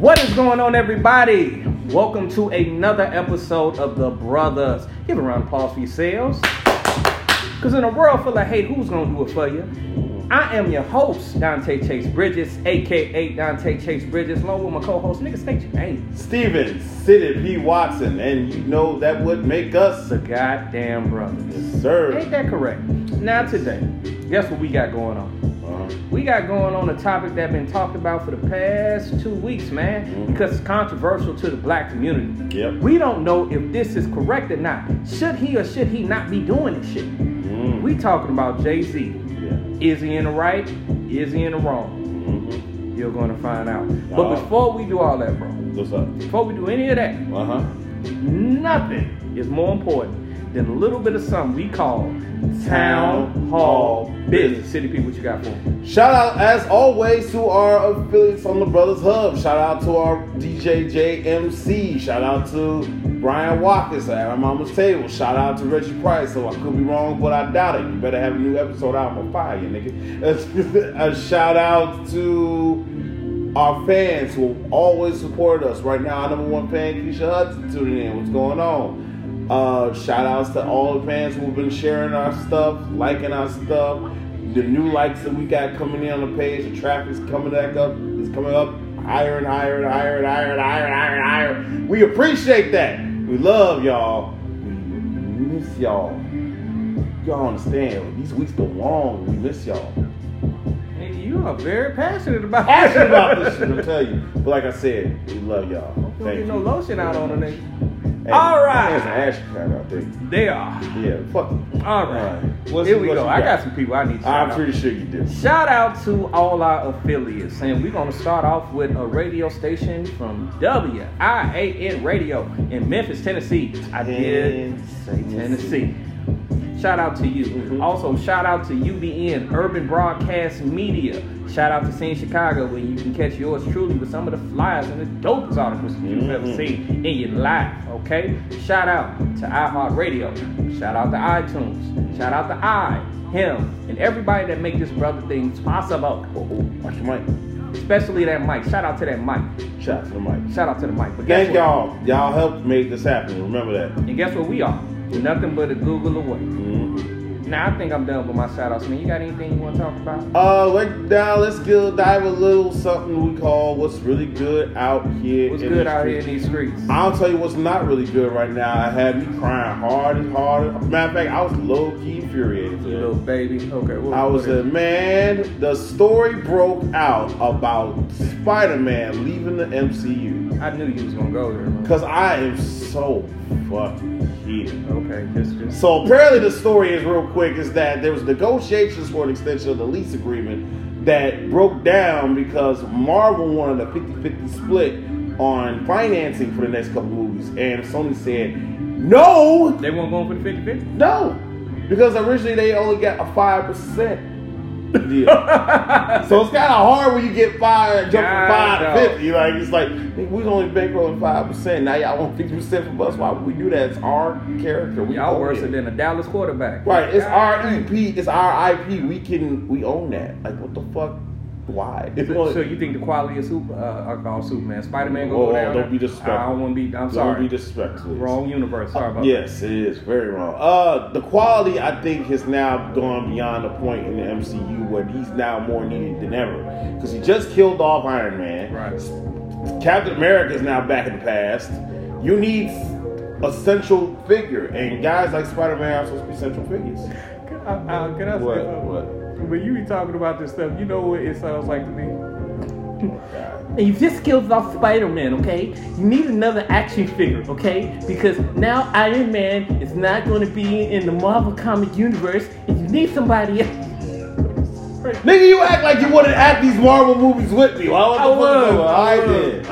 What is going on, everybody? Welcome to another episode of The Brothers. Give a round of applause for yourselves. Because in a world full of hate, who's going to do it for you? I am your host, Dante Chase Bridges, aka Dante Chase Bridges, along with my co host. Nigga, state your name. Steven Sidney P. Watson, and you know that would make us The goddamn brothers. yes, sir. Ain't that correct? Now, today, guess what we got going on? We got going on a topic that been talked about for the past two weeks, man, Mhm. because it's controversial to the black community. Yep. We don't know if this is correct or not. Should he or should he not be doing this shit? Mm. We talking about Jay Z. Yeah. Is he in the right? Is he in the wrong? Mhm. You're gonna find out. But Uh-huh. before we do all that, bro, What's up? before we do any of that, Uh huh. nothing is more important than a little bit of something we call town hall business. City people, what you got for 'em? Shout out as always to our affiliates on the Brothers Hub. Shout out to our DJ JMC. Shout out to Brian Watkins at our mama's table. Shout out to Reggie Price. So I could be wrong, but I doubt it. You better have a new episode out on fire, nigga. a shout out to our fans who always support us. Right now, our number one fan, Keisha Hudson, tuning in. What's going on? Uh, shout outs to all the fans who've been sharing our stuff, liking our stuff. The new likes that we got coming in on the page, the traffic's coming back up, is coming up higher and higher and higher and higher and higher and higher and higher. We appreciate that. We love y'all. We miss y'all. Y'all understand? These weeks go long. We miss y'all. Nigga, you are very passionate about Passionate about this shit, I'm telling you. But like I said, we love y'all. Don't get no lotion out on a nigga. Hey, All right. There's an ash card out there. They are. Yeah, fuck it. All right. What's- Here we go. I got some people I need to shout I'm out. pretty sure you do. Shout out to all our affiliates, and we're gonna start off with a radio station from WIAN Radio in Memphis, Tennessee. I did say Tennessee. Shout out to you. Mhm. Also, shout out to UBN Urban Broadcast Media. Shout out to Scene Chicago, where you can catch yours truly with some of the flyers and the dopest articles you've ever Mhm. seen in your life. Okay. Shout out to iHeartRadio. Shout out to iTunes. Shout out to I, him, and everybody that make this brother thing possible. Oh, oh, watch your mic. Especially that mic. Shout out to that mic. Shout out to the mic. Shout out to the mic. But Thank what? y'all. Y'all helped make this happen. Remember that. And guess what we are? Nothing but a Google away. Mhm. Now I think I'm done with my shout outs. Man, you got anything you want to talk about? Uh, like now, let's go dive a little something we call what's really good out here. What's in good out here in these streets? I'll tell you what's not really good right now. I had me crying hard and hard. Matter of fact, I was low key infuriated. today. Little baby. Okay. What, I was a man. The story broke out about Spider-Man leaving the MCU I knew you was gonna go there. Man. because I am so fucking Okay, just, just. So apparently the story is real quick is that there was negotiations for an extension of the lease agreement that broke down because Marvel wanted a 50-50 split on financing for the next couple movies. And Sony said, no! They weren't going for the 50-50? No! Because originally they only got a 5%. Yeah. so it's kind of hard when you get fired jump from five to fifty. Like it's like we was only bankrolling five percent. Now y'all want fifty percent from us. Why would we do that? It's our character. We y'all worse it. than a Dallas quarterback. Right. It's God. our EP. It's our IP. We can. We own that. Like what the fuck? Why? So, so you think the quality of Super, uh, I Superman, Spider Man go Oh, down? don't be disrespectful. I don't want to be. I'm Don't sorry. be disrespectful. Wrong universe. Sorry about that. Yes, it is very wrong. Uh, the quality I think has now gone beyond the point in the MCU where he's now more needed than ever because he just killed off Iron Man. Right. Captain America is now back in the past. You need a central figure, and guys like Spider Man are supposed to be central figures. Can I, uh, can I say, What? uh, What? When you be talking about this stuff, you know what it sounds like to me? And you just killed off Spider-Man, okay? You need another action figure, okay? Because now Iron Man is not going to be in the Marvel comic universe, and you need somebody else. Nigga, you act like you wouldn't act these Marvel movies with me. Well, what I the fuck was, is going on? I I did.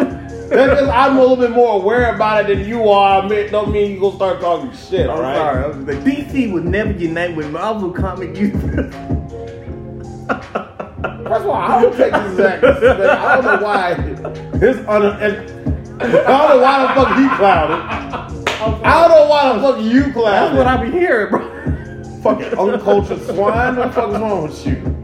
That's because I'm a little bit more aware about it than you are. I mean, don't mean you gonna start talking shit, I'm all right? sorry. I was just like, DC would never unite with Marvel comic universe. First of all, I don't take this exact. I don't know why. His and, I don't know why the fuck he clouded. I don't know why the fuck you clouded. That's what I be hearing, bro. fucking uncultured swine. What the fuck is wrong with you?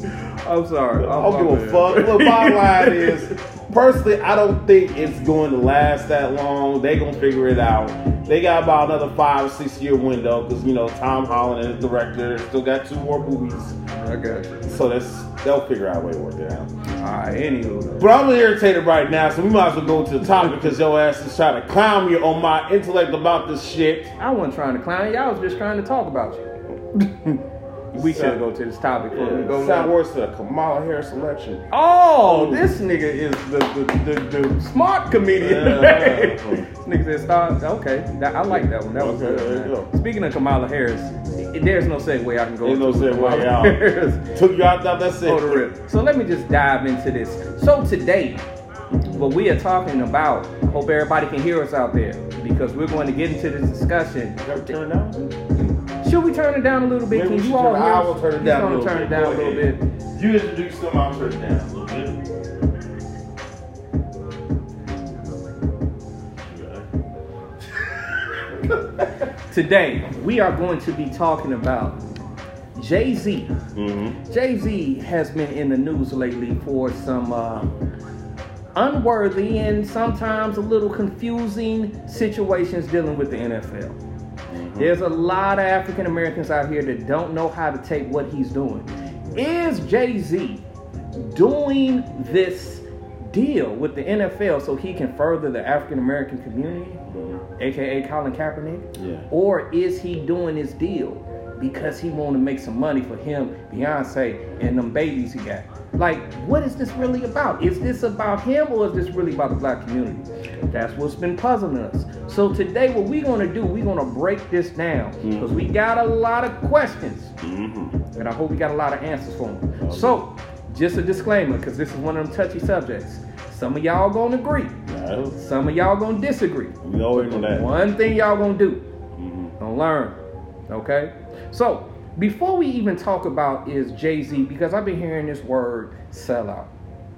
I'm sorry. I I'm don't give a oh, my fuck. Look, bottom line is, personally, I don't think it's going to last that long. They gonna figure it out. They got about another five or six year window because you know Tom Holland is the director. Still got two more movies, I got you. so that's they'll figure out a way to work it out. All right. Anywho, But I'm irritated right now, so we might as well go to the topic because your ass is trying to clown me on my intellect about this shit. I wasn't trying to clown you. I was just trying to talk about you. we should go to this topic before we go. On. worse than Kamala Harris election. Oh, this nigga is the the, the, the smart comedian. Yeah. this nigga said stars. Okay, that, I like that one. That was Okay, good. there you go. Speaking of Kamala Harris, there's no segue I can go. Ain't no to segue out. Took you out, out that's it. Oh, the rip. So let me just dive into this. So today, what we are talking about, hope everybody can hear us out there because we're going to get into this discussion. Should we turn it down a little bit? Maybe Can you all turn- hear I will turn it down a little turn bit. it down a little bit. You introduce them, I'll turn it down a little bit. Today, we are going to be talking about Jay Z. Mm-hmm. Jay Z has been in the news lately for some uh, unworthy and sometimes a little confusing situations dealing with the NFL. Mm-hmm. There's a lot of African Americans out here that don't know how to take what he's doing. Is Jay Z doing this deal with the NFL so he can further the African American community, mm-hmm. aka Colin Kaepernick? Yeah. Or is he doing this deal because he want to make some money for him, Beyonce, and them babies he got? Like, what is this really about? Is this about him or is this really about the black community? That's what's been puzzling us. So today, what we're gonna do, we're gonna break this down because we got a lot of questions, Mm-hmm. and I hope we got a lot of answers for them. So, just a disclaimer, because this is one of them touchy subjects. Some of y'all gonna agree, Yeah, some of y'all gonna disagree. we already know that. One thing y'all gonna do, Mhm. gonna learn. Okay? So, before we even talk about is Jay Z, because I've been hearing this word sellout,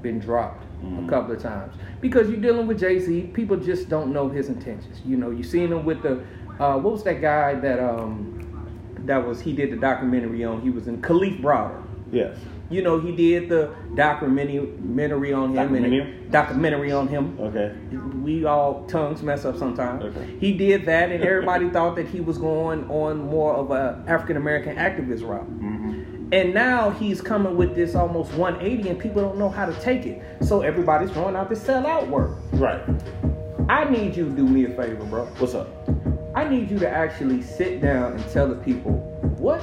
been dropped a couple of times. Because you're dealing with Jay Z, people just don't know his intentions. You know, you seen him with the, uh, what was that guy that, um, that was, he did the documentary on, he was in Kalief Browder. Yes. You know, he did the documentary on him. Documentary? And documentary on him Okay. we all tongues mess up sometimes. Okay. He did that, and everybody thought that he was going on more of a African American activist route. Mm-hmm. And now he's coming with this almost 180, and people don't know how to take it. So everybody's throwing out this sellout work. Right. I need you to do me a favor, bro. What's up? I need you to actually sit down and tell the people what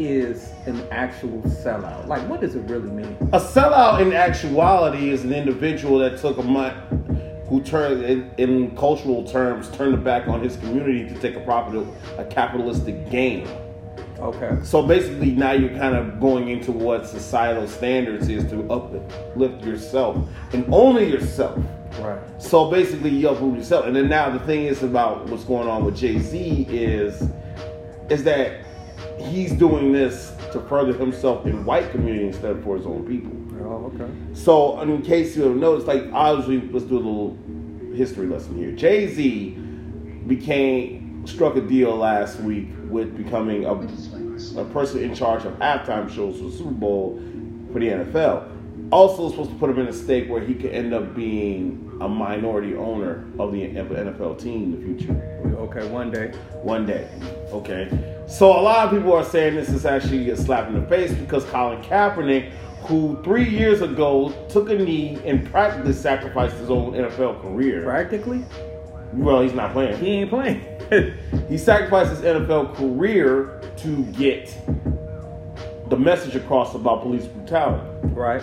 is an actual sellout. Like, what does it really mean? A sellout in actuality is an individual that took a month who turned in, in cultural terms turned the back on his community to take a profit a capitalistic gain. Okay. So basically now you're kind of going into what societal standards is to uplift yourself and only yourself. Right. So basically, you uproot yourself. And then now the thing is about what's going on with Jay Z is, is that he's doing this to further himself in white community instead of for his own people. Oh, okay. So in case you don't notice, like obviously, let's do a little history lesson here. Jay Z became struck a deal last week with becoming a, a person in charge of halftime shows for the Super Bowl for the NFL. Also supposed to put him in a stake where he could end up being a minority owner of the NFL team in the future Okay, one day. one day. Okay. So a lot of people are saying this is actually a slap in the face because Colin Kaepernick, who three years ago took a knee and practically sacrificed his own NFL career. Practically, Well, he's not playing. he ain't playing. He sacrificed his NFL career to get the message across about police brutality. right.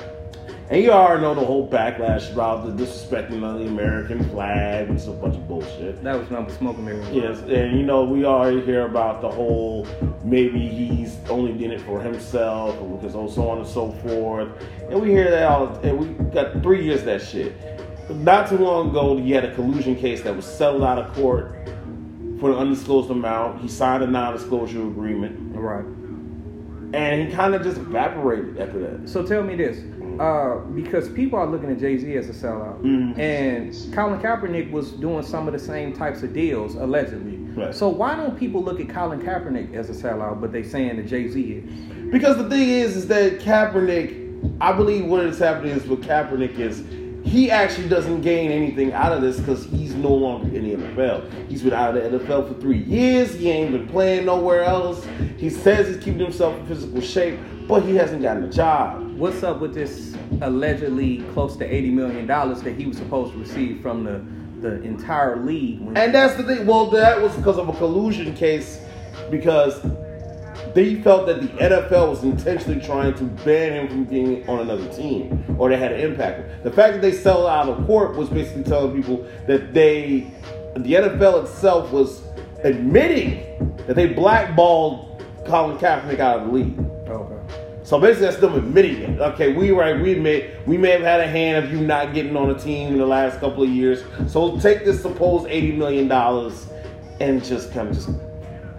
And you already know the whole backlash about the disrespecting of the American flag, is a bunch of bullshit. That was number smoking mirror. Yes, and you know we already hear about the whole maybe he's only doing it for himself or because oh so on and so forth, and we hear that all, and we got three years of that shit. Not too long ago, he had a collusion case that was settled out of court for an undisclosed amount. He signed a non-disclosure agreement, Right. and he kind of just evaporated after that. So tell me this, uh, because people are looking at Jay Z as a sellout, Mhm. and Colin Kaepernick was doing some of the same types of deals allegedly. Right. So why don't people look at Colin Kaepernick as a sellout, but they saying that Jay Z is? Because the thing is, is that Kaepernick I believe what is happening is with Kaepernick is he actually doesn't gain anything out of this because he's no longer in the NFL. He's been out of the NFL for three years. He ain't been playing nowhere else. He says he's keeping himself in physical shape, but he hasn't gotten a job. What's up with this allegedly close to eighty million dollars that he was supposed to receive from the the entire league? when- And that's the thing. Well, that was because of a collusion case because they felt that the NFL was intentionally trying to ban him from being on another team or they had an impact. The fact that they settled out of court was basically telling people that they, the NFL itself was admitting that they blackballed Colin Kaepernick out of the league. So basically, that's them admitting it. Okay, we right, we admit we may have had a hand of you not getting on a team in the last couple of years. So take this supposed eighty million dollars and just kind of just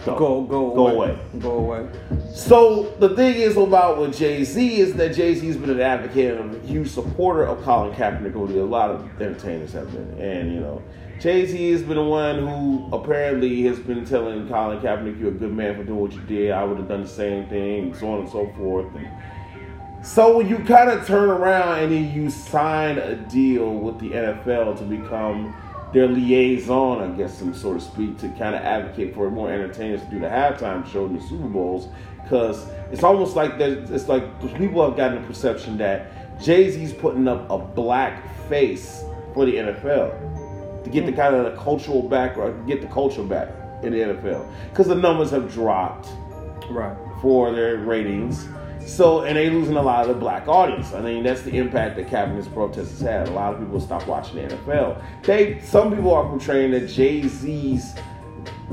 Go go go away. away. Go away. So the thing is about with Jay Z is that Jay Z's been an advocate and a huge supporter of Colin Kaepernick. The- A lot of entertainers have been, and you know, Jay Z has been the one who apparently has been telling Colin Kaepernick, "You're a good man for doing what you did. I would have done the same thing, and so on and so forth." And so when you kind of turn around and then you sign a deal with the NFL to become their liaison, I guess, some so to speak, to kind of advocate for more entertainers to do the halftime show in the Super Bowls, because it's almost like there's, it's like people have gotten the perception that Jay Z's putting up a black face for the NFL to get the kind of the cultural background, get the culture back in the NFL, because the numbers have dropped Right. for their ratings. So, and they losing a lot of the black audience. I mean, that's the impact that Kaepernick's protest has had. A lot of people stop watching the NFL. They, some people are portraying that Jay Z's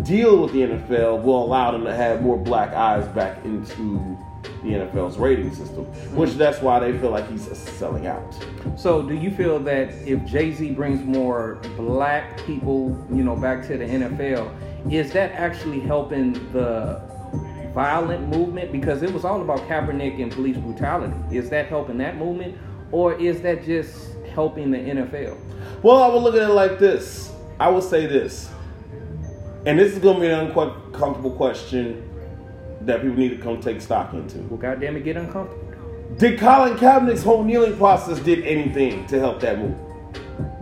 deal with the NFL will allow them to have more black eyes back into the NFL's rating system, which that's why they feel like he's selling out. So, do you feel that if Jay Z brings more black people, you know, back to the NFL, is that actually helping the violent movement? Because it was all about Kaepernick and police brutality. Is that helping that movement, or is that just helping the NFL? Well, I would look at it like this. I would say this, and this is going to be an uncomfortable question that people need to come take stock into. Well, goddamn it, get uncomfortable. Did Colin Kaepernick's whole kneeling process did anything to help that move?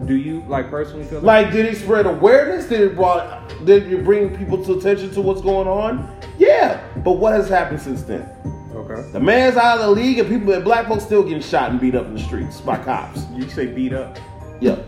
Do you like personally feel Like, did it spread awareness? Did it brought? Did it bring people to attention to what's going on? Yeah, but what has happened since then? Okay. The man's out of the league, and people, and black folks still getting shot and beat up in the streets by cops. You say beat up. Yep,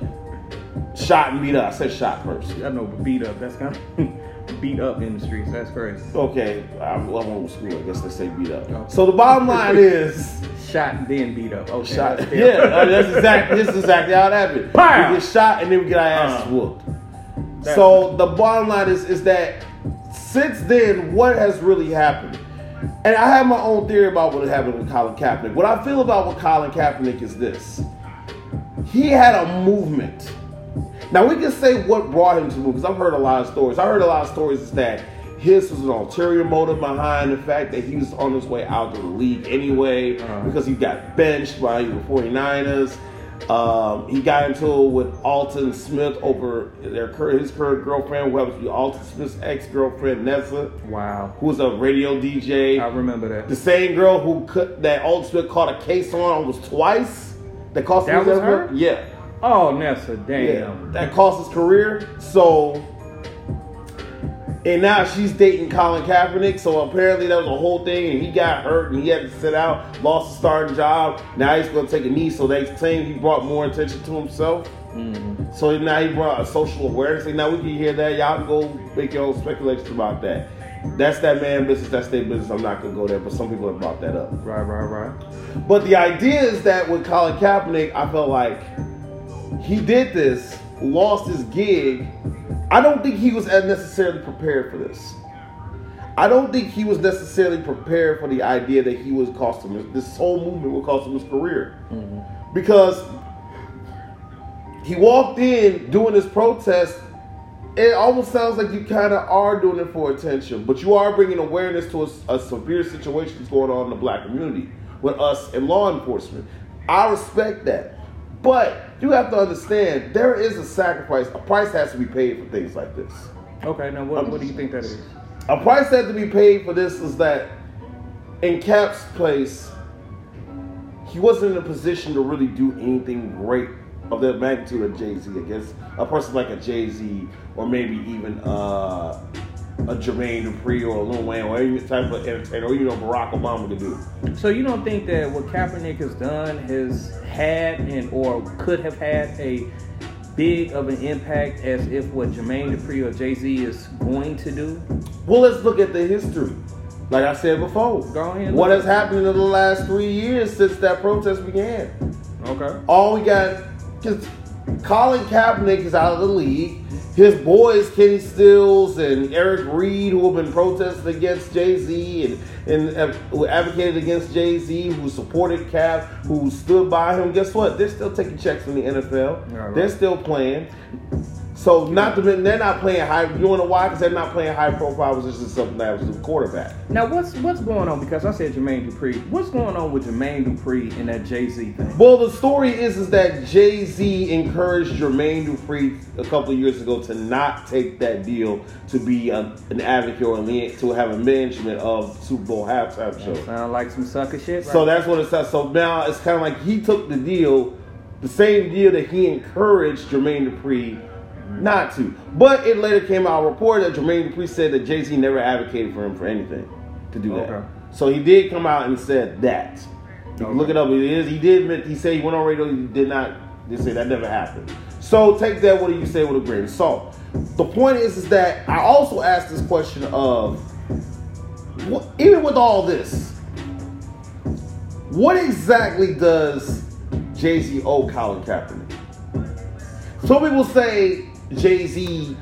shot and beat up. I said shot first. I know, but beat up. That's kind of beat up in the streets. That's crazy. Okay, I'm, I'm old school. I guess they say beat up. Okay. So the bottom line is. Shot and then beat up. Okay. Shot. that's Yeah, that's exactly this is exactly how it happened. Pow! We get shot and then we get our ass Uh. whooped. That- So the bottom line is is that since then, what has really happened? And I have my own theory about what happened with Colin Kaepernick. What I feel about with Colin Kaepernick is this: he had a movement. Now we can say what brought him to move because I've heard a lot of stories. I heard a lot of stories is that his was an ulterior motive behind the fact that he was on his way out of the league anyway Uh-huh. because he got benched by the 49ers. Um, he got into it with Aldon Smith over their his current girlfriend, who happens to be Aldon Smith's ex girlfriend Nessa, Wow. who's a radio DJ. I remember that. The same girl who cut, that Aldon Smith caught a case on almost twice. That cost That him was her? Yeah. Oh, Nessa, Yeah, damn. that cost his career. So, and now she's dating Colin Kaepernick. So apparently that was a whole thing, and he got hurt and he had to sit out, lost his starting job. Now he's going to take a knee. So they saying he brought more attention to himself. Mhm. So now he brought a social awareness. Now we can hear that. Y'all can go make your own speculations about that. That's that man business. That's their business. I'm not going to go there, but some people have brought that up. Right, right, right. But the idea is that with Colin Kaepernick, I felt like he did this, lost his gig. I don't think he was as necessarily prepared for this. I don't think he was necessarily prepared for the idea that he was cost him this whole movement would cost him his career. Mm-hmm. Because he walked in doing this protest. It almost sounds like you kind of are doing it for attention, but you are bringing awareness to a, a severe situation that's going on in the black community with us and law enforcement. I respect that. But you have to understand there is a sacrifice, a price has to be paid for things like this. Okay, now what, what do you think that is? A price that to be paid for this is that in Cap's place, he wasn't in a position to really do anything great of the magnitude of Jay Z against a person like a Jay Z or maybe even uh, a Jermaine Dupri or a Lil Wayne or any type of entertainer or you know Barack Obama could do. So you don't think that what Kaepernick has done has had and or could have had a big of an impact as if what Jermaine Dupri or Jay Z is going to do? Well, let's look at the history. Like I said before, Go ahead. what has happened in the last three years since that protest began? Okay. All we got, because Colin Kaepernick is out of the league. His boys, Kenny Stills and Eric Reid, who have been protesting against Jay Z and, and uh, who advocated against Jay Z, who supported Cap, who stood by him. Guess what? They're still taking checks from the NFL. Right. They're still playing. So not to, they're not playing high. You want to why? Because they're not playing high profile positions. Something that was a quarterback. Now what's what's going on? Because I said Jermaine Dupri. What's going on with Jermaine Dupri and that Jay Z thing? Well, the story is is that Jay Z encouraged Jermaine Dupri a couple of years ago to not take that deal to be a, an advocate or lead- to have a management of Super Bowl halftime show. Sound like some sucker shit. Right? So that's what it says. So now it's kind of like he took the deal, the same deal that he encouraged Jermaine Dupri not to. But it later came out a report that Jermaine Dupri said that Jay Z never advocated for him for anything to do that. Okay. So he did come out and said that. Okay. look it up. It is. He did. admit- He said he went on radio. He did not. They say that never happened. So take that what do you say with a grain of salt. The point is, is that I also asked this question of, what, even with all this, what exactly does Jay Z owe Colin Kaepernick? Some people say Jay Z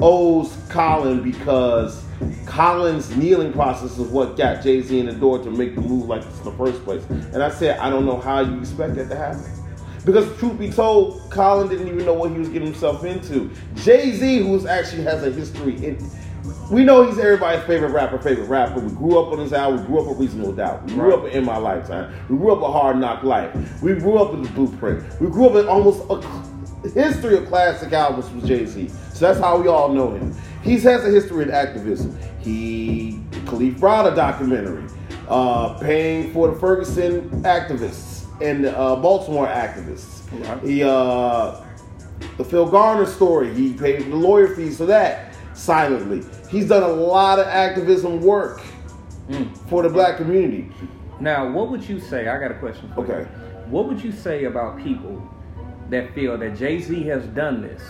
owes Colin because Colin's kneeling process is what got Jay Z in the door to make the move like this in the first place. And I said, I don't know how you expect that to happen. Because truth be told, Colin didn't even know what he was getting himself into. Jay Z, who actually has a history in, we know he's everybody's favorite rapper, favorite rapper. We grew up on his album. We grew up with Reasonable Doubt. We grew up in My Lifetime. We grew up with Hard Knock Life. We grew up with The Blueprint. We grew up with almost a history of classic albums with Jay Z. So that's how we all know him. He has a history in activism. He Kalief Browder documentary, uh, paying for the Ferguson activists and the uh, Baltimore activists. Right. He uh, the Phil Garner story. He paid the lawyer fees for that silently. He's done a lot of activism work Mm. for the black community. Now, what would you say? I got a question for Okay. you. What would you say about people that feel that Jay Z has done this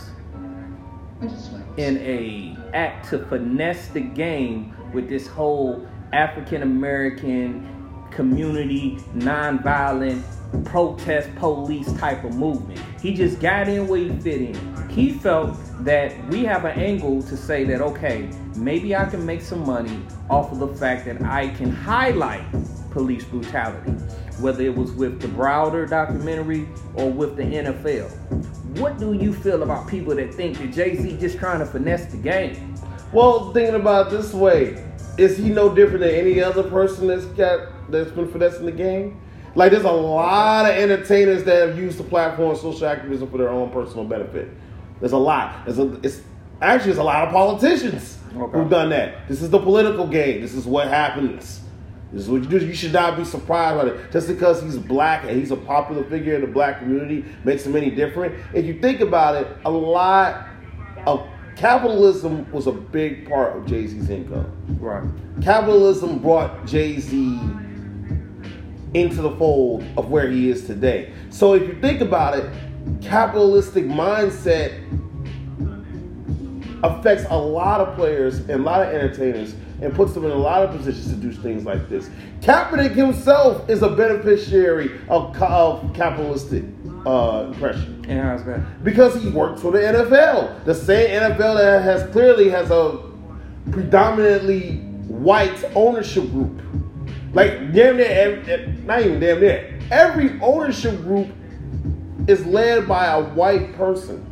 in a act to finesse the game with this whole African American community nonviolent protest police type of movement. He just got in where he fit in. He felt that we have an angle to say that okay, maybe I can make some money off of the fact that I can highlight police brutality, whether it was with the Browder documentary or with the NFL. What do you feel about people that think that Jay Z just trying to finesse the game? Well, thinking about it this way, is he no different than any other person that's got that's been finessing the game? Like, there's a lot of entertainers that have used the platform social activism for their own personal benefit. There's a lot. There's a, it's actually there's a lot of politicians Okay. who've done that. This is the political game. This is what happens. This is what you do. You should not be surprised by it. Just because he's black and he's a popular figure in the black community makes him any different. If you think about it, a lot of capitalism was a big part of Jay Z's income. Right. Capitalism brought Jay Z into the fold of where he is today. So if you think about it, capitalistic mindset affects a lot of players and a lot of entertainers and puts them in a lot of positions to do things like this. Kaepernick himself is a beneficiary of, of capitalistic uh, oppression And how's that? because he works for the NFL, the same NFL that has clearly has a predominantly white ownership group. Like damn near, not even damn near, every ownership group is led by a white person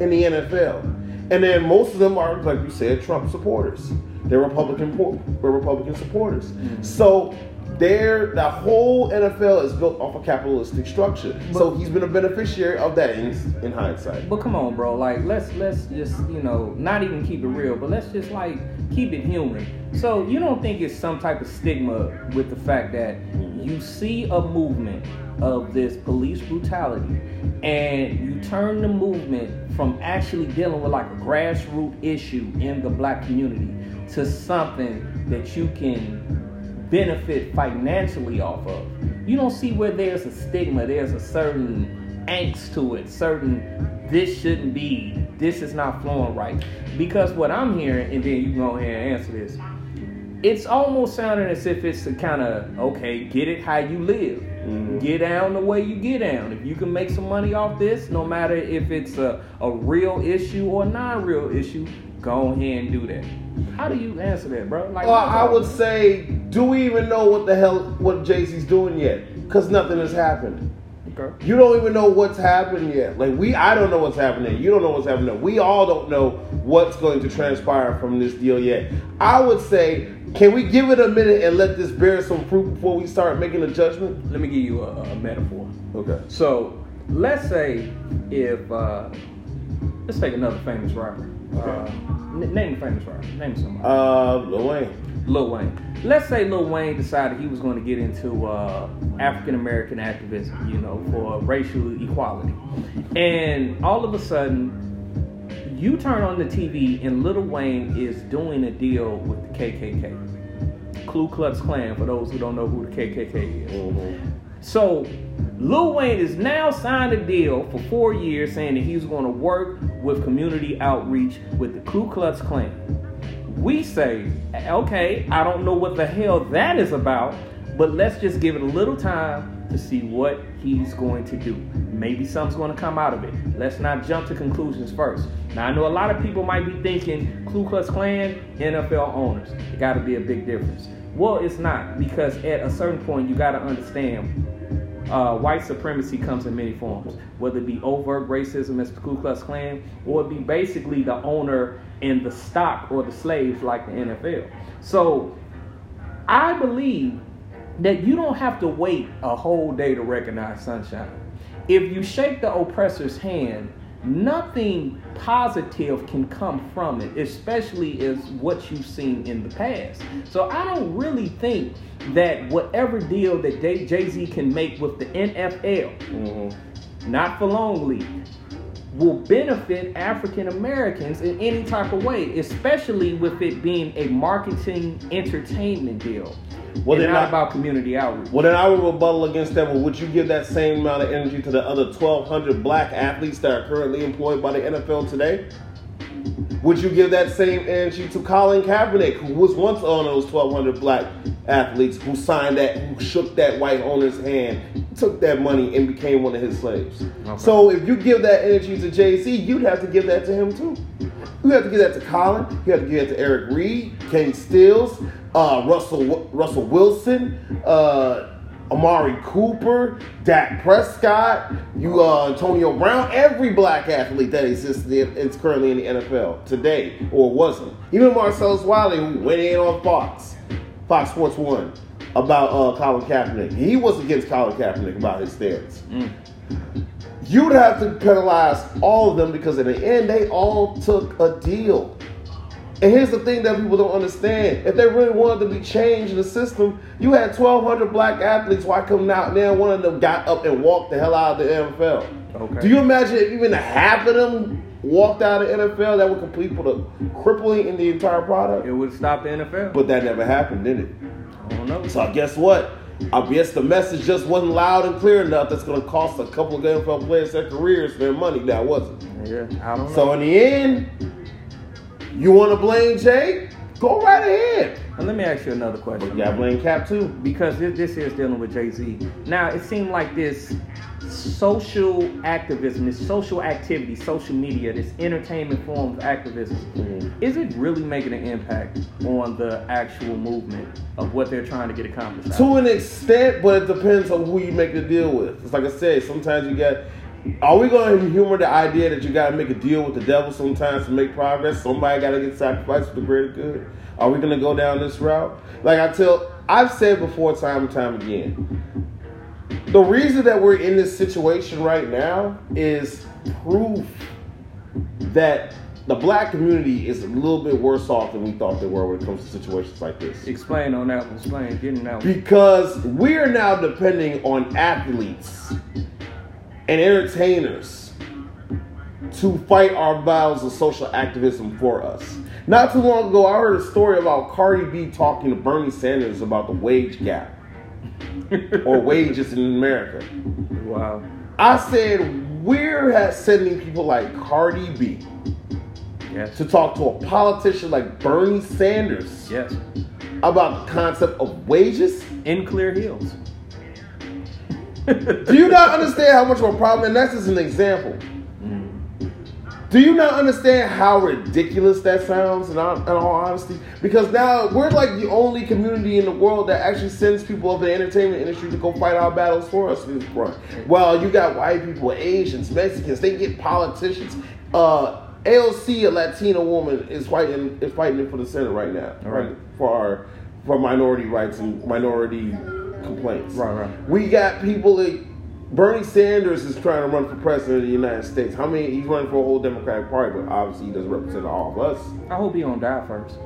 in the NFL, and then most of them are, like you said, Trump supporters. They're Republican, they're Republican supporters. Mm-hmm. So There, the whole NFL is built off a capitalistic structure. so he's been a beneficiary of that in, in hindsight. But come on, bro. Like let's let's just you know not even keep it real, but let's just like keep it human. So you don't think it's some type of stigma with the fact that you see a movement of this police brutality and you turn the movement from actually dealing with like a grassroots issue in the black community to something that you can benefit financially off of. You don't see where there's a stigma, there's a certain angst to it, certain this shouldn't be, this is not flowing right. Because what I'm hearing, and then you can go ahead and answer this, it's almost sounding as if it's a kind of okay, get it how you live. Mm-hmm. Get down the way you get down. If you can make some money off this, no matter if it's a, a real issue or non real issue, go ahead and do that. How do you answer that, bro? Like, well, I would say, do we even know what the hell what Jay Z's doing yet? Because nothing has happened. Okay. You don't even know what's happened yet. Like we, I don't know what's happening. You don't know what's happening. We all don't know what's going to transpire from this deal yet. I would say, can we give it a minute and let this bear some fruit before we start making a judgment? Let me give you a, a metaphor. Okay. So let's say if uh, let's take another famous rapper. Okay. Uh, n- name a famous rapper. Name somebody. Uh, Lil Wayne. Lil Wayne. Let's say Lil Wayne decided he was going to get into uh, African American activism, you know, for racial equality. And all of a sudden, you turn on the TV and Lil Wayne is doing a deal with the KKK. Ku Klux Klan, for those who don't know who the KKK is. Mm-hmm. So, Lil Wayne is now signed a deal for four years saying that he's going to work with community outreach with the Ku Klux Klan we say, okay, I don't know what the hell that is about, but let's just give it a little time to see what he's going to do. Maybe something's going to come out of it. Let's not jump to conclusions first. Now, I know a lot of people might be thinking Ku Klux Klan, NFL owners. It got to be a big difference. Well, it's not because at a certain point, you got to understand uh, white supremacy comes in many forms, whether it be overt racism as the Ku Klux Klan, or it be basically the owner and the stock or the slaves like the NFL. So I believe that you don't have to wait a whole day to recognize sunshine. If you shake the oppressor's hand, nothing positive can come from it, especially as what you've seen in the past. So I don't really think that whatever deal that Jay Z can make with the NFL, mm-hmm. not for long league, will benefit African Americans in any type of way, especially with it being a marketing entertainment deal. Well, then not I, about community outreach. Well, then I would rebuttal against that. Well, would you give that same amount of energy to the other 1,200 black athletes that are currently employed by the NFL today? Would you give that same energy to Colin Kaepernick, who was once on those 1,200 black athletes who signed that, who shook that white owner's hand, took that money, and became one of his slaves? Okay. So if you give that energy to Jay Z, you'd have to give that to him too. You have to give that to Colin. You have to give that to Eric Reid, Kenny Stills, uh, Russell Russell Wilson. Uh, Amari Cooper, Dak Prescott, you uh, Antonio Brown, every black athlete that exists is currently in the NFL today or wasn't. Even Marcellus Wiley, who went in on Fox, Fox Sports One, about uh, Colin Kaepernick. He was against Colin Kaepernick about his stance. Mm. You'd have to penalize all of them because in the end, they all took a deal. And here's the thing that people don't understand. If they really wanted to be changed in the system, you had 1,200 black athletes. Why come out there one of them got up and walked the hell out of the NFL? Okay. Do you imagine if even half of them walked out of the NFL, that would complete put a crippling in the entire product? It would stop the NFL. But that never happened, did it? I don't know. So guess what? I guess the message just wasn't loud and clear enough that's going to cost a couple of NFL players their careers, their money. That wasn't. Yeah, I don't know. So in the end, you want to blame Jay? Go right ahead. And let me ask you another question. Yeah, blame Cap too. Because this, this is dealing with Jay Z. Now, it seemed like this social activism, this social activity, social media, this entertainment form of activism, mm-hmm. is it really making an impact on the actual movement of what they're trying to get accomplished? To an extent, but it depends on who you make the deal with. It's like I said, sometimes you got are we going to humor the idea that you got to make a deal with the devil sometimes to make progress? Somebody got to get sacrificed for the greater good. Are we going to go down this route? Like I tell, I've said before, time and time again, the reason that we're in this situation right now is proof that the black community is a little bit worse off than we thought they were when it comes to situations like this. Explain on that one. Explain. Getting that one. Because we're now depending on athletes and entertainers to fight our battles of social activism for us. Not too long ago, I heard a story about Cardi B talking to Bernie Sanders about the wage gap or wages in America. Wow. I said, we're sending people like Cardi B Yes. to talk to a politician like Bernie Sanders Yes. about the concept of wages. In clear heels. Do you not understand how much of a problem? And that's just an example. Do you not understand how ridiculous that sounds? In all, in all honesty, because now we're like the only community in the world that actually sends people of the entertainment industry to go fight our battles for us in this front. Well, you got white people, Asians, Mexicans. They get politicians. Uh, AOC, a Latina woman, is fighting is fighting for the Senate right now, All right? For our for minority rights and minority complaints. Right, right. We got people that Bernie Sanders is trying to run for president of the United States. How many? He's running for a whole Democratic Party, but obviously he doesn't represent all of us. I hope he don't die first.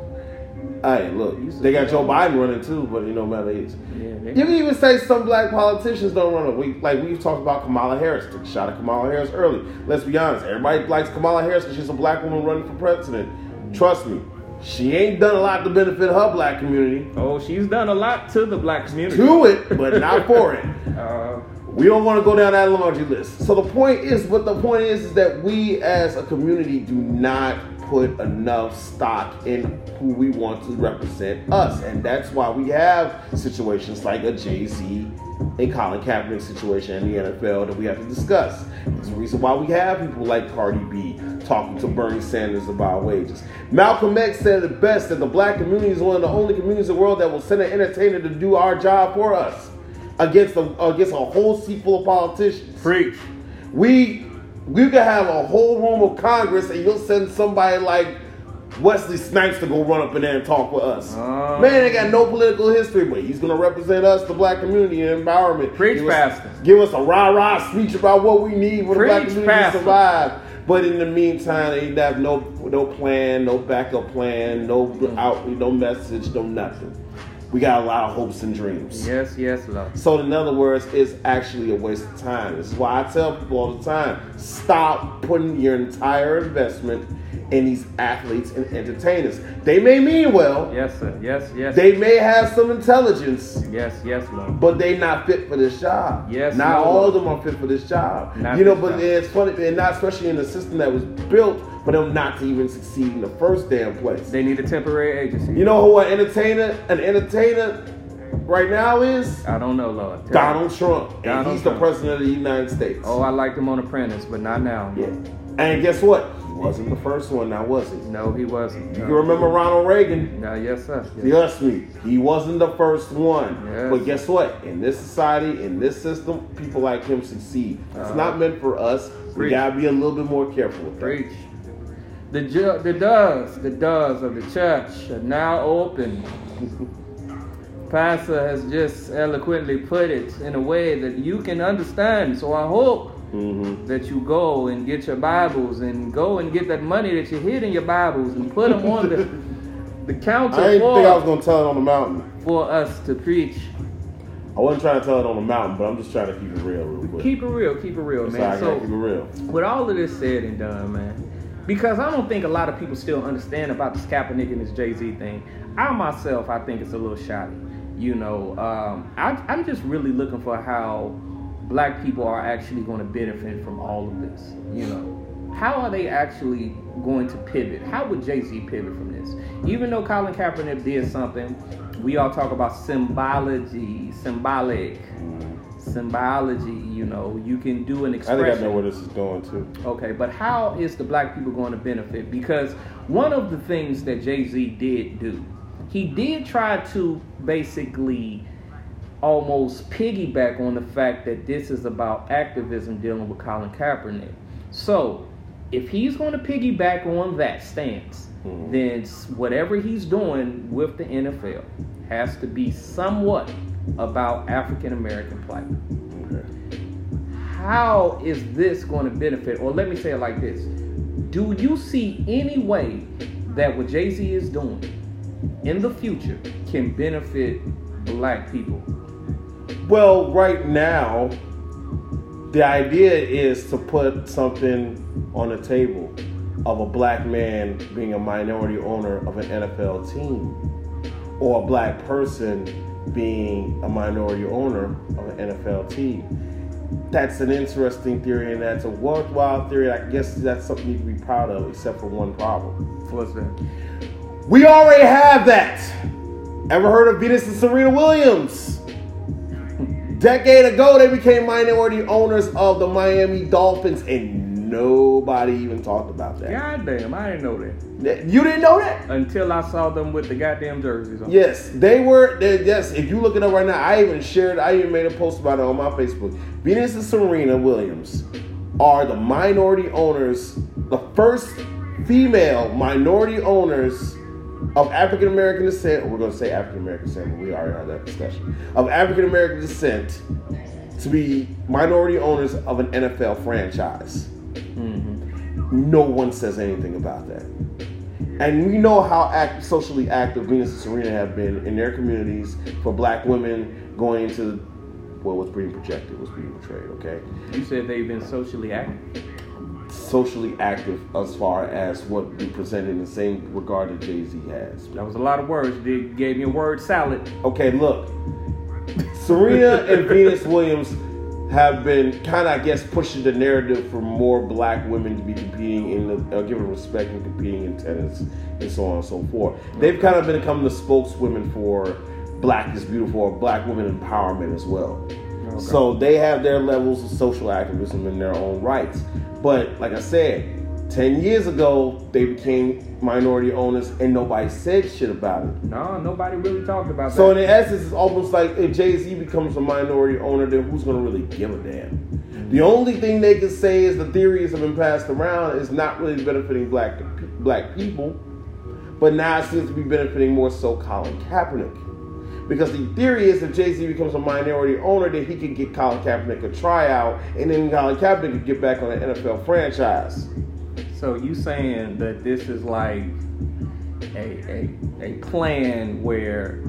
Hey, look, they got Joe Biden running too, but you know, matter is. Yeah. You can even say some black politicians don't run. We like we've talked about Kamala Harris. Took a shot at Kamala Harris early. Let's be honest. Everybody likes Kamala Harris because she's a black woman running for president. Trust me, she ain't done a lot to benefit her black community. oh, she's done a lot to the black community. To it, but not for it. Uh, We don't want to go down that laundry list. So the point is, what the point is, is that we as a community do not put enough stock in who we want to represent us, and that's why we have situations like a Jay Z and Colin Kaepernick situation in the NFL that we have to discuss. It's the reason why we have people like Cardi B talking to Bernie Sanders about wages. Malcolm X said it best that the black community is one of the only communities in the world that will send an entertainer to do our job for us against a, against a whole seat full of politicians. preach. We we could have a whole room of Congress and you'll send somebody like Wesley Snipes to go run up in there and talk with us. Uh. Man, they got no political history, but he's gonna represent us, the black community, and empowerment. Preach, give us, Pastor. Give us a rah rah speech about what we need for the black community Pastor. to survive. But in the meantime, they have no no plan, no backup plan, no out, no message, no nothing. We got a lot of hopes and dreams. Yes, yes, love. So in other words, it's actually a waste of time. This is why I tell people all the time: stop putting your entire investment in these athletes and entertainers. They may mean well, Yes, sir. Yes, yes. they may have some intelligence, yes, yes, love. but they not fit for this job. Yes, not no. all of them are fit for this job. Not you know, but job. it's funny, and not especially in a system that was built for them not to even succeed in the first damn place. They need a temporary agency. You know who an entertainer, an entertainer, right now is? I don't know, Lord. Tell me. Donald Trump. and Donald he's Trump. the president of the United States. Oh, I liked him on Apprentice, but not now. yeah. And guess what? He wasn't the first one now, was he? No, he wasn't. You can remember Ronald Reagan. No, yes, sir. Yes. Trust me, he wasn't the first one. Yes. But guess what? In this society, in this system, people like him succeed. It's Uh-huh. not meant for us. We gotta be a little bit more careful with that. Preach. The ju- the doors, the doors of the church are now open. Pastor has just eloquently put it in a way that you can understand. So I hope hmm that you go and get your Bibles and go and get that money that you hid in your Bibles and put them on the the counter I didn't think I was gonna tell it on the mountain. for us to preach. I wasn't trying to tell it on the mountain, but I'm just trying to keep it real, real quick. Keep it real, keep it real, That's man. So keep it real. with all of this said and done, man, because I don't think a lot of people still understand about this Kaepernick and this Jay Z thing. I myself, I think it's a little shoddy. You know, um, I, I'm just really looking for how black people are actually going to benefit from all of this. You know, how are they actually going to pivot? How would Jay Z pivot from this? Even though Colin Kaepernick did something, we all talk about symbology, symbolic, symbology. You know, you can do an expression. I think I know where this is going too. Okay, but how is the black people going to benefit? Because one of the things that Jay Z did do, he did try to basically almost piggyback on the fact that this is about activism dealing with Colin Kaepernick. So, if he's going to piggyback on that stance, Mhm. then whatever he's doing with the NFL has to be somewhat about African American plight. How is this going to benefit? Or let me say it like this Do you see any way that what Jay Z is doing in the future can benefit black people? Well, right now, the idea is to put something on the table of a black man being a minority owner of an NFL team, or a black person being a minority owner of an NFL team. That's an interesting theory and that's a worthwhile theory. I guess that's something you can be proud of, except for one problem. What's that? We already have that. Ever heard of Venus and Serena Williams? Decade ago, they became minority owners of the Miami Dolphins, and nobody even talked about that. God damn, I didn't know that. You didn't know that? Until I saw them with the goddamn jerseys on. Yes, they were. They, yes, if you look it up right now, I even shared. I even made a post about it on my Facebook. Venus and Serena Williams are the minority owners, the first female minority owners of African American descent. We're going to say African American descent, but we already had that discussion of African American descent to be minority owners of an NFL franchise. Mm-hmm. No one says anything about that. And we know how act, socially active Venus and Serena have been in their communities for black women going into what was being projected, was being portrayed, okay? You said they've been socially active. Socially active as far as what we presented in the same regard that Jay Z has. That was a lot of words. They gave me a word salad. Okay, look. Serena and Venus Williams have been kind of, I guess, pushing the narrative for more black women to be competing in the, uh, given respect and competing in tennis and so on and so forth. They've kind of been become the spokeswomen for black is beautiful or black women empowerment as well. So they have their levels of social activism in their own rights. But like I said, 10 years ago, they became minority owners and nobody said shit about it. No, nobody really talked about that. So in essence, it's almost like if Jay Z becomes a minority owner, then who's gonna really give a damn? The only thing they can say is the theories have been passed around is not really benefiting black black people, but now it seems to be benefiting more so Colin Kaepernick. Because the theory is if Jay Z becomes a minority owner, then he can get Colin Kaepernick a tryout, and then Colin Kaepernick could get back on an NFL franchise. So you saying that this is like a a, a plan where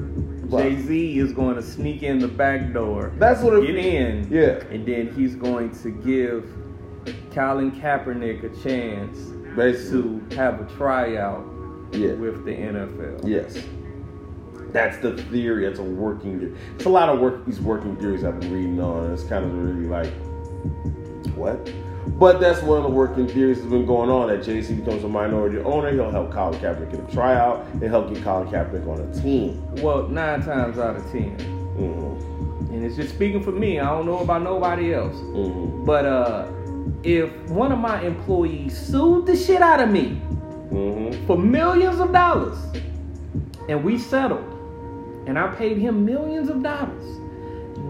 Jay Z is going to sneak in the back door, That's what it- get in, Yeah. and then he's going to give Colin Kaepernick a chance Basically. to have a tryout Yeah. with the NFL. Yes. That's the theory. That's a working theory. It's a lot of work these working theories I've been reading on. It's kind of really like what? But that's one of the working theories that's been going on. That Jay Z becomes a minority owner, he'll help Colin Kaepernick get a tryout, and help get Colin Kaepernick on a team. Well, nine times out of ten, hmm and it's just speaking for me. I don't know about nobody else. hmm But uh, if one of my employees sued the shit out of me hmm for millions of dollars, and we settled, and I paid him millions of dollars,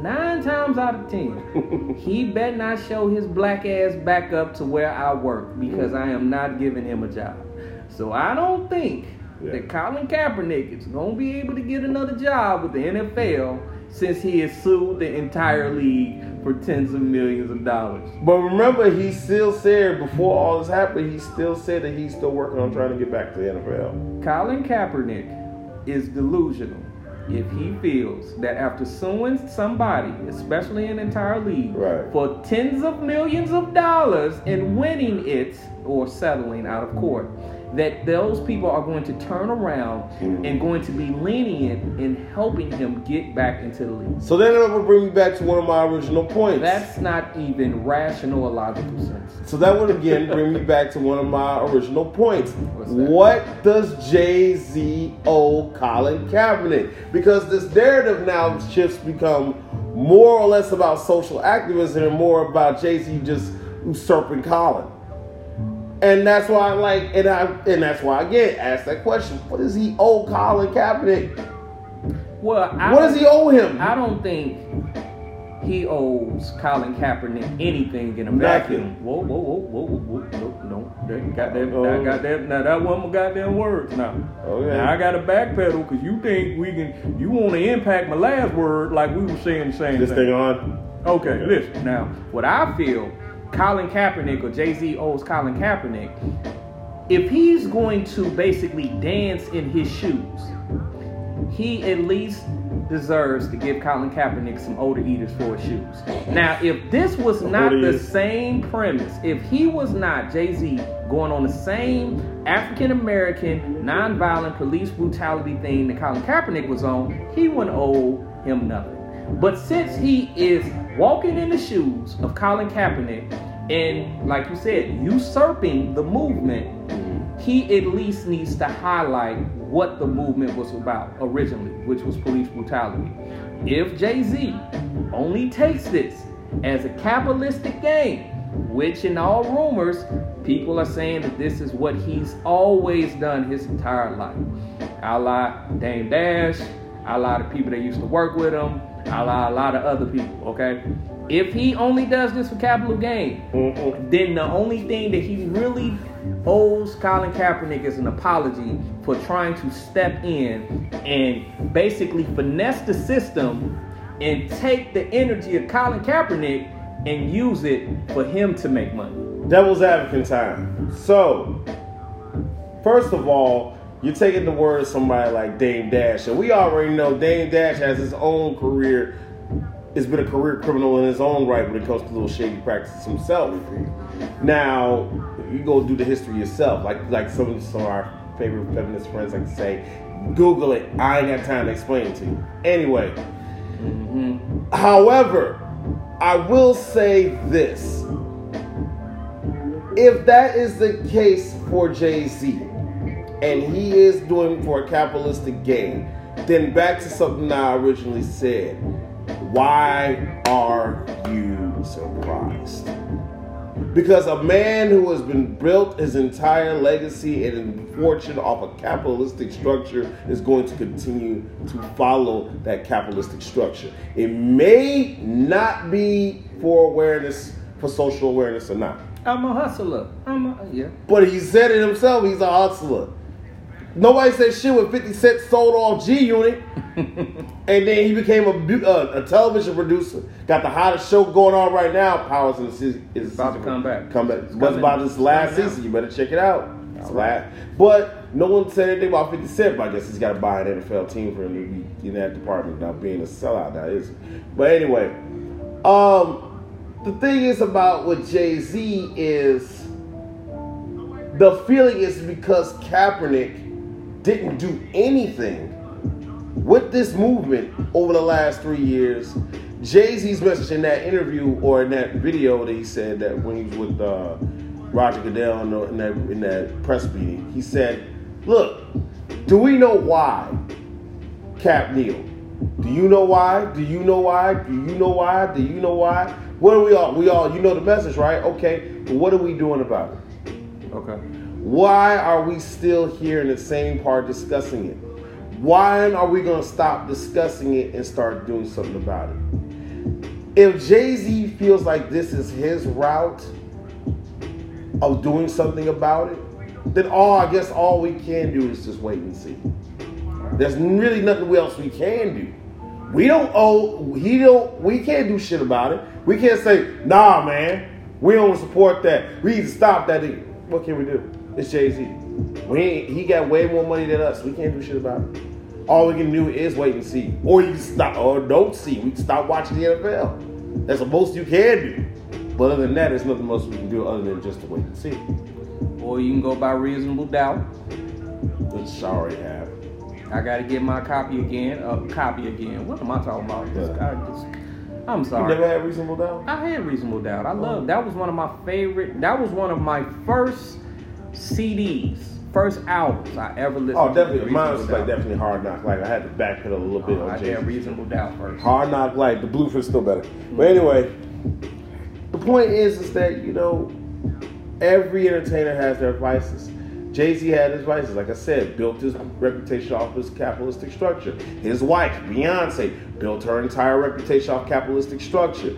nine times out of ten, he better not show his black ass back up to where I work because mm. I am not giving him a job. So I don't think Yeah. that Colin Kaepernick is gonna be able to get another job with the NFL since he has sued the entire league for tens of millions of dollars. But remember, he still said before all this happened, he still said that he's still working on trying to get back to the NFL. Colin Kaepernick is delusional if he feels that after suing somebody, especially an entire league, Right. for tens of millions of dollars and winning it or settling out of court, that those people are going to turn around Mhm. and going to be lenient in helping him get back into the league. So then that would bring me back to one of my original points. That's not even rational or logical sense. So that would again bring me back to one of my original points. What does Jay Z owe Colin Kaepernick? Because this narrative now shifts become more or less about social activism and more about Jay Z just usurping Colin. And that's why I like, and I, and that's why I get asked that question: What does he owe Colin Kaepernick? Well, I What does he owe him? I don't think he owes Colin Kaepernick anything in a vacuum. Whoa, whoa, whoa, whoa, whoa, whoa, no, no, that goddamn, Oh. that goddamn, now that wasn't my goddamn words. Now, Okay. now I got to backpedal because you think we can, you want to impact my last word like we were saying the same This thing. thing on. Okay, listen. Now, what I feel, Colin Kaepernick or Jay Z owes Colin Kaepernick, if he's going to basically dance in his shoes, he at least deserves to give Colin Kaepernick some older eaters for his shoes. Now, if this was not the same premise, if he was not Jay Z going on the same African American nonviolent police brutality thing that Colin Kaepernick was on, he wouldn't owe him nothing. But since he is walking in the shoes of Colin Kaepernick and, like you said, usurping the movement, he at least needs to highlight what the movement was about originally, which was police brutality. If Jay Z only takes this as a capitalistic game, which in all rumors, people are saying that this is what he's always done his entire life. A la Dame Dash, a lot of people that used to work with him, a la a lot of other people, okay? If he only does this for capital gain, Mm-mm. then the only thing that he really owes Colin Kaepernick is an apology for trying to step in and basically finesse the system and take the energy of Colin Kaepernick and use it for him to make money. Devil's advocate time. So, first of all, you're taking the word of somebody like Dame Dash, and we already know Dame Dash has his own career. Has been a career criminal in his own right when it comes to little shady practices himself. Now, you go do the history yourself, like like some of our favorite feminist friends like to say. Google it. I ain't got time to explain it to you. Anyway, mm-hmm. However, I will say this. If that is the case for Jay Z, and he is doing for a capitalistic gain, then back to something I originally said. Why are you surprised? Because a man who has been built his entire legacy and fortune off a capitalistic structure is going to continue to follow that capitalistic structure. It may not be for awareness, for social awareness or not. I'm a hustler. I'm a, yeah. But he said it himself, he's a hustler. Nobody said shit when 50 Cent sold all G Unit. and then he became a, uh, a television producer. Got the hottest show going on right now. Powers in the season is About to come back. Come back. It's What's about this last season? You better check it out. It's right. last. But no one said anything about 50 Cent. But I guess he's got to buy an NFL team for him to be in that department without being a sellout. Now is. But anyway, um, the thing is about with Jay Z is the feeling is because Kaepernick didn't do anything with this movement over the last three years. Jay Z's message in that interview or in that video that he said that when he was with uh, Roger Goodell in, the, in, that, in that press meeting, he said, Look, do we know why Cap kneeled? Do you know why? Do you know why? Do you know why? Do you know why? What are we all? We all, you know the message, right? Okay, but what are we doing about it? Okay. Why are we still here in the same part discussing it? Why are we going to stop discussing it and start doing something about it? If Jay Z feels like this is his route of doing something about it, then all I guess all we can do is just wait and see. There's really nothing else we can do. We don't owe. He don't. We can't do shit about it. We can't say, nah, man. We don't support that. We need to stop that. What can we do? It's Jay Z. We ain't, he got way more money than us. We can't do shit about it. All we can do is wait and see, or you can stop, or don't see. We can stop watching the NFL. That's the most you can do. But other than that, there's nothing else we can do other than just to wait and see. Or you can go by reasonable doubt. Which I already have. I gotta get my copy again. Uh, copy again. What am I talking about? This Yeah. I'm sorry. You sorry. never had reasonable doubt. I had reasonable doubt. I love that was one of my favorite. That was one of my first CDs, first albums I ever listened. Oh, to. Oh, definitely. Mine was like definitely hard knock. Like I had to backpedal a little bit Oh, I had reasonable doubt first. Hard knock like the blueprint's still better. But mm-hmm. anyway, the point is is that you know every entertainer has their vices. Jay Z had his vices, like I said, built his reputation off his capitalistic structure. His wife, Beyonce, built her entire reputation off capitalistic structure.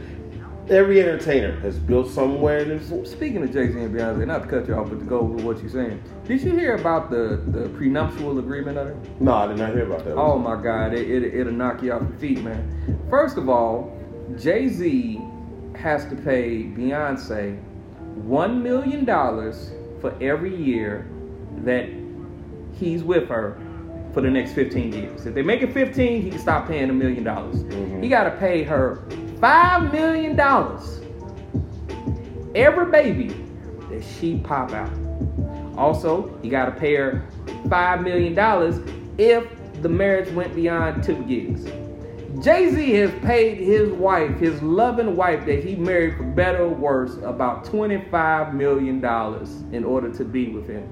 Every entertainer has built somewhere in this. Speaking of Jay Z and Beyonce, not to cut you off, but to go with what you're saying, did you hear about the, the prenuptial agreement of it? No, I did not hear about that. Oh my God, it, it, it'll knock you off your feet, man. First of all, Jay Z has to pay Beyonce $1 million for every year that he's with her for the next 15 years. If they make it 15, he can stop paying a million dollars. Mhm. He got to pay her $5 million every baby that she pop out. Also, he got to pay her $5 million if the marriage went beyond two gigs. Jay Z has paid his wife, his loving wife that he married for better or worse, about $25 million in order to be with him.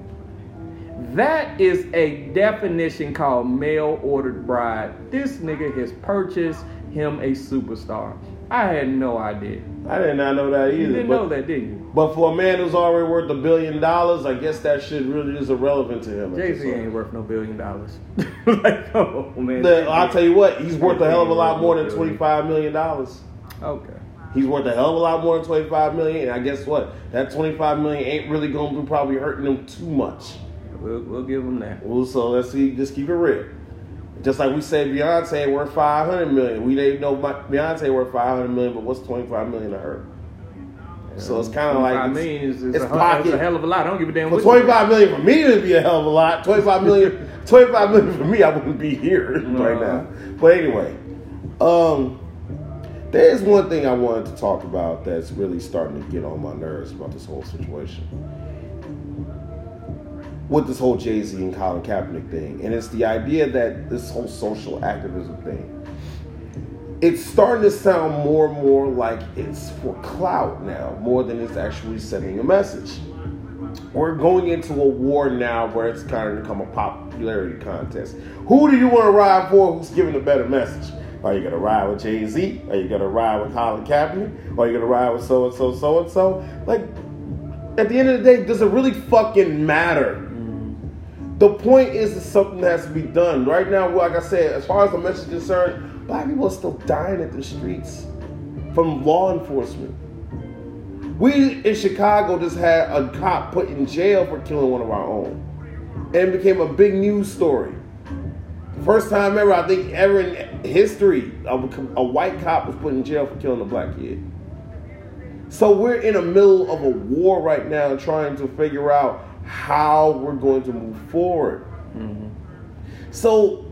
That is a definition called mail ordered bride. This nigga has purchased him a superstar. I had no idea. I did not know that either. You didn't but, know that, did you? But for a man who's already worth a billion dollars, I guess that shit really is irrelevant to him. Jay Z ain't worth no billion dollars. like, on, man. The- I'll tell you what, he's worth a hell of a lot more than twenty-five million dollars. Okay. He's worth a hell of a lot more than twenty-five million. And I guess what? That twenty-five million ain't really gonna be probably hurting him too much. We'll, we'll give him that. Well, so let's see, just keep it real. Just like we say Beyonce worth five hundred million. We didn't know Beyonce worth five hundred million, but what's twenty-five million to her? So it's kind of like I it's- mean, it's, it's, it's a, pocket. it's a hell of a lot. I don't give a damn. For twenty five million for me it'd be a hell of a lot. Twenty five million, 25 million for me, I wouldn't be here right now. But anyway, um, there is one thing I wanted to talk about that's really starting to get on my nerves about this whole situation. With this whole Jay Z and Colin Kaepernick thing, and it's the idea that this whole social activism thing, it's starting to sound more and more like it's for clout now, more than it's actually sending a message we're going into a war now where it's kind of become a popularity contest. Who do you want to ride for? Who's giving a better message? Are you gonna ride with Jay Z? Are you gonna ride with Colin Kaepernick? Are you gonna ride with so and so, so and so? Like, at the end of the day, does it really fucking matter? The point is, that something has to be done right now. Like I said, as far as the message is concerned, black people are still dying at the streets from law enforcement. We in Chicago just had a cop put in jail for killing one of our own. And became a big news story. First time ever, I think, ever in history, a white cop was put in jail for killing a black kid. So we're in the middle of a war right now trying to figure out how we're going to move forward. Mm-hmm. So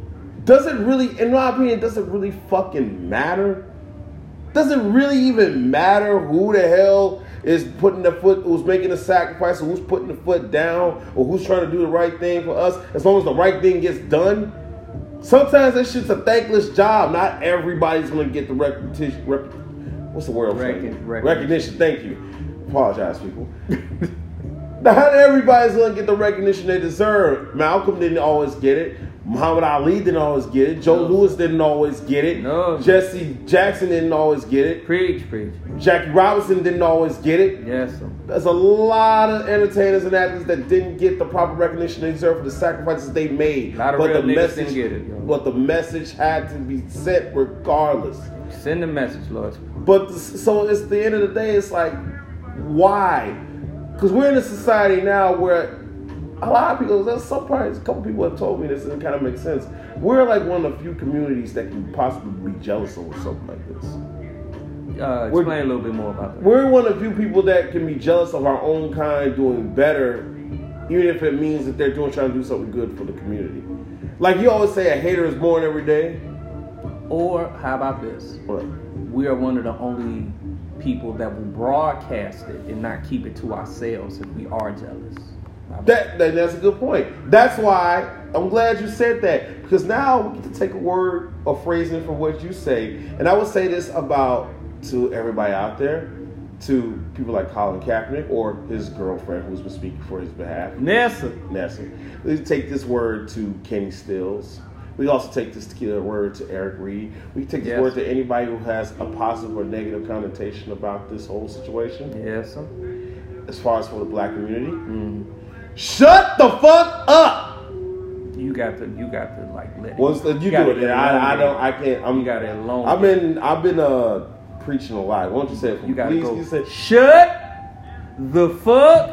does it really, in my opinion, does it really fucking matter? Does it really even matter who the hell is putting the foot, who's making the sacrifice, or who's putting the foot down, or who's trying to do the right thing for us, as long as the right thing gets done? Sometimes that shit's a thankless job. Not everybody's gonna get the repetition. Rep, what's the word? Recon- recognition. recognition. Thank you. Apologize, people. Not everybody's gonna get the recognition they deserve. Malcolm didn't always get it. Muhammad Ali didn't always get it. Joe No. Louis didn't always get it. No. Jesse Jackson didn't always get it. Preach, preach. Jackie Robinson didn't always get it. Yes, sir. There's a lot of entertainers and athletes that didn't get the proper recognition they deserve for the sacrifices they made. A lot of but the message, didn't get it, but the message had to be sent regardless. Send the message, Lord. But the, so it's the end of the day. It's like, why? Because we're in a society now where a lot of people, there's some parts, a couple people have told me this, and it kind of makes sense. We're like one of the few communities that can possibly be jealous over something like this. Uh, We're- explain a little bit more about that. We're one of the few people that can be jealous of our own kind doing better, even if it means that they're doing trying to do something good for the community. Like you always say, a hater is born every day. Or how about this? What? We are one of the only people that will broadcast it and not keep it to ourselves if we are jealous. That, that that's a good point. That's why I'm glad you said that because now we get to take a word or phrasing from what you say, and I would say this about to everybody out there, to people like Colin Kaepernick or his girlfriend who's been speaking for his behalf, Nessa. Nessa. We take this word to Kenny Stills. We also take this word to Eric Reid. We take this Yes. word to anybody who has a positive or negative connotation about this whole situation, Yes, sir. as far as for the black community. Mm. Shut the fuck up. You got to, you got to like let the, you gotta do it? I, I don't. I can't. I'm. You got it alone. I've been. I've been uh preaching a lot. Why don't you say it? For You me? gotta go. You say. Shut the fuck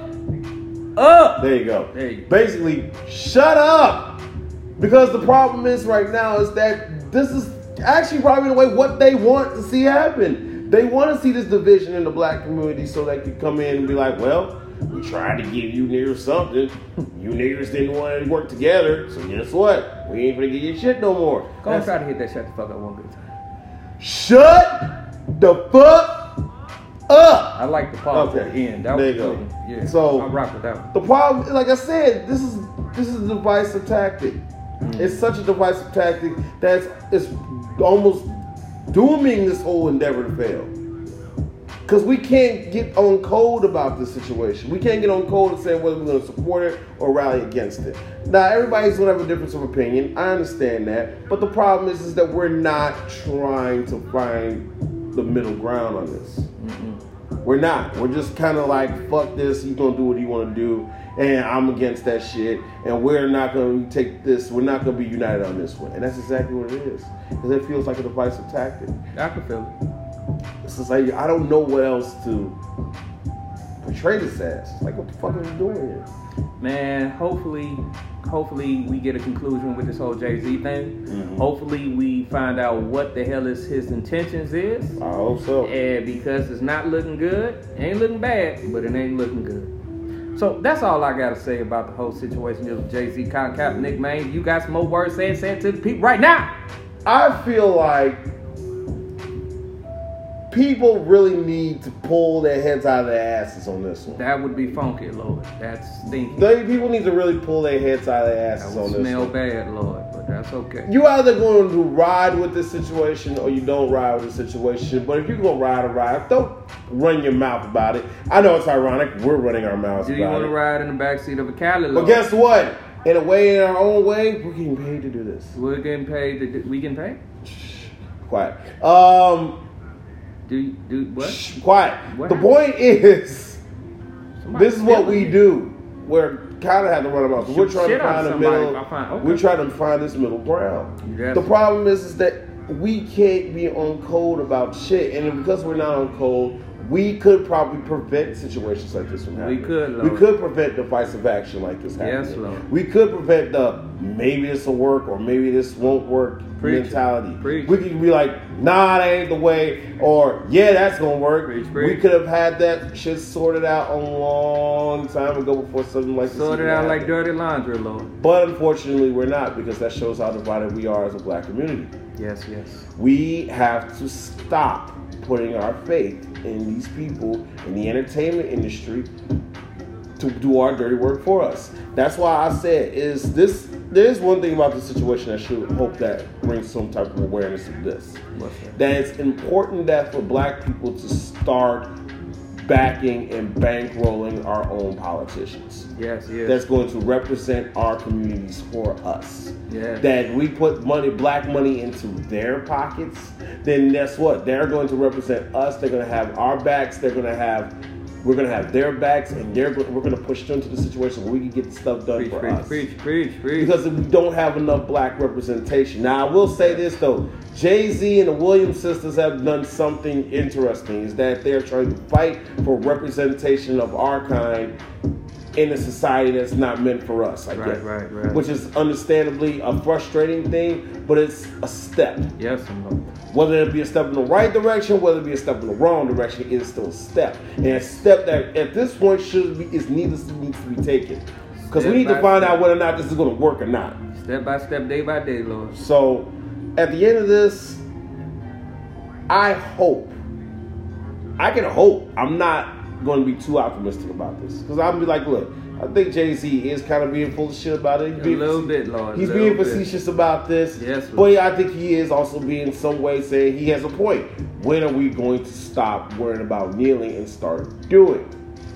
up. There you go. There you go. Basically, shut up. Because the problem is right now is that this is actually probably in a way what they want to see happen. They want to see this division in the black community so they can come in and be like, well, we tried to give you niggers something. You niggers didn't want to work together. So guess what? We ain't gonna give you shit no more. Go and That's- try to hit that shut the fuck up one good time. Shut the fuck up. I like the pause Okay. at the end. That There was you go. good. Yeah. So- I rock with that one. The problem, like I said, this is this is a divisive tactic. Mm. It's such a divisive tactic that's it's almost dooming this whole endeavor to fail. Because we can't get on code about this situation. We can't get on code and say whether we're going to support it or rally against it. Now, everybody's going to have a difference of opinion. I understand that. But the problem is, is that we're not trying to find the middle ground on this. We're not. We're just kind of like, fuck this. He's gonna do what he want to do, and I'm against that shit. And we're not gonna take this. We're not gonna be united on this one. And that's exactly what it is. Because it feels like a divisive tactic. I can feel it. It's just like I don't know what else to portray this as. It's like, what the fuck are we doing here? Man, hopefully, hopefully we get a conclusion with this whole Jay Z thing. Mhm. Hopefully we find out what the hell is his intentions is. I hope so. And because it's not looking good, it ain't looking bad, but it ain't looking good. So that's all I gotta say about the whole situation with Jay Z, Colin Kaepernick, man. You got some more words said, say it to the people right now. I feel like people really need to pull their heads out of their asses on this one. That would be funky, Lord. That's stinky. They people need to really pull their heads out of their asses on this smell one. bad, Lord, that's okay. You either going to ride with this situation or you don't ride with the situation. But if you're gonna ride a ride, don't run your mouth about it. I know it's ironic. We're running our mouths Do you want to ride in the backseat of a Cali, But guess what? In a way, in our own way, we're getting paid to do this. We're getting paid. To, we getting paid? Quiet. Um, Do do what? shh, quiet. What the happened? point is, Somebody this is what we do. We're kind of have to run about. Shoot We're trying to find the middle. find- okay. We're trying to find this middle ground. The problem is, is that we can't be on code about shit, and because we're not on code, we could probably prevent situations like this from happening. We could, We could prevent divisive action like this happening. Yes, Lord. We could prevent the maybe this will work or maybe this won't work Preach mentality. Preach We could be like, nah, that ain't the way, or yeah, that's gonna work. Preach, We could have had that shit sorted out a long time ago before something like this. Sort it even out like dirty laundry, Lord. But unfortunately, we're not because that shows how divided we are as a black community. Yes, yes. We have to stop putting our faith in these people in the entertainment industry to do our dirty work for us. That's why I said is this. There's one thing about the situation I should hope that brings some type of awareness of this. That? That it's important that for black people to start backing and bankrolling our own politicians Yes, yes. that's going to represent our communities for us. Yes. That we put money, black money, into their pockets, then guess what? They're going to represent us. They're going to have our backs. They're going to have, we're going to have their backs, and they're we're going to push them to the situation where we can get the stuff done preach, for preach, us. preach, preach, preach. Because we don't have enough black representation. Now, I will say this though: Jay Z and the Williams sisters have done something interesting. Is that they're trying to fight for representation of our kind in a society that's not meant for us. I Right, guess, right, right. Which is understandably a frustrating thing, but it's a step. yes, no. Whether it be a step in the right direction, whether it be a step in the wrong direction, it is still a step. And a step that at this point should be is needless needs to be taken. Because we need to find step. out whether or not this is going to work or not. Step by step, day by day, Lord. So, at the end of this, I hope, I can hope, I'm not going to be too optimistic about this. Because I'm be like, look, I think Jay Z is kind of being full of shit about it. He's A being little bit, Lord. He's being little bit. facetious about this. Yes, but Lord. I think he is also being some way saying he has a point. When are we going to stop worrying about kneeling and start doing?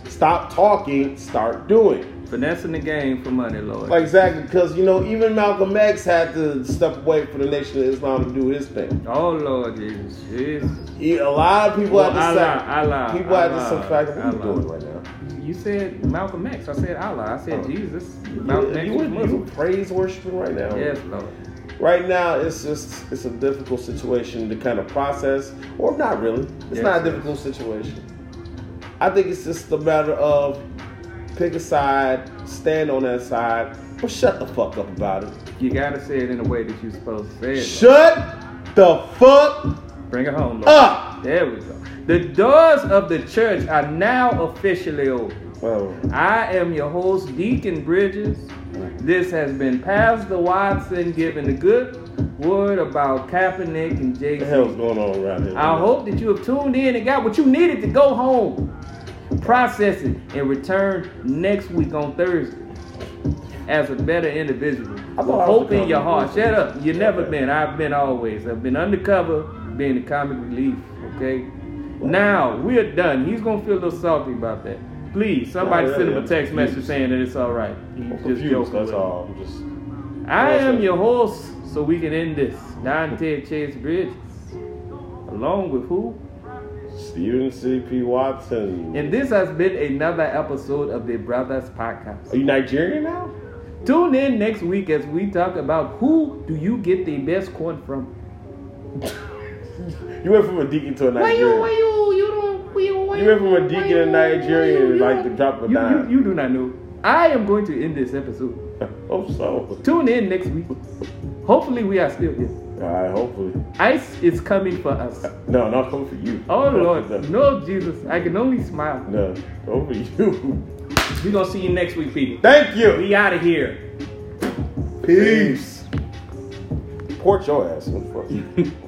Stop talking, start doing. Finessing the game for money, Lord. Like exactly, because you know, even Malcolm X had to step away for the Nation of Islam to do his thing. oh, Lord Jesus. Jesus. He- A lot of people Well, oh, had to Allah, say, Allah, people to Allah, say, fact, what are you doing right now? you said Malcolm X. I said Allah. I said oh. Jesus. Malcolm You, X you, was you praise worshiping right now. Yes, Lord. Right now, it's just it's a difficult situation to kind of process, or not really. It's Yes, not a difficult situation. I think it's just a matter of pick a side, stand on that side, or shut the fuck up about it. You gotta say it in a way that you're supposed to say it. Shut the fuck Bring it home, Lord. up. There we go. The doors of the church are now officially open. Well, I am your host, Deacon Bridges. This has been Pastor Watson giving the good word about Kaepernick and what the hell's going on around here? I hope that you have tuned in and got what you needed to go home, process it, and return next week on Thursday as a better individual. With hope in your heart. Shut up. You've never been. I've been always. I've been undercover, being the comic relief. Okay. Now we're done. He's gonna feel a little salty about that. Please, somebody send him a text message saying that it's all right. He's just confused. joking. That's all. I'm just. I am your host, so we can end this. Dante Chase Bridges, along with who? Steven C.P. Watson. And this has been another episode of the Brothers Podcast. Are you Nigerian now? Tune in next week as we talk about who do you get the best corn from. You went from a deacon to a Nigerian. Why you, why you, you don't, why you, why You went from a deacon to Nigerian like the drop of dime. You, you do not know. I am going to end this episode. Hope oh, so. Tune in next week. Hopefully we are still here. All right, hopefully. Ice is coming for us. No, not coming for you. Oh No, Lord, no Jesus, I can only smile. No, over you. We're gonna see you next week, people. Thank you. We out of here. Peace. Port your ass. What the fuck?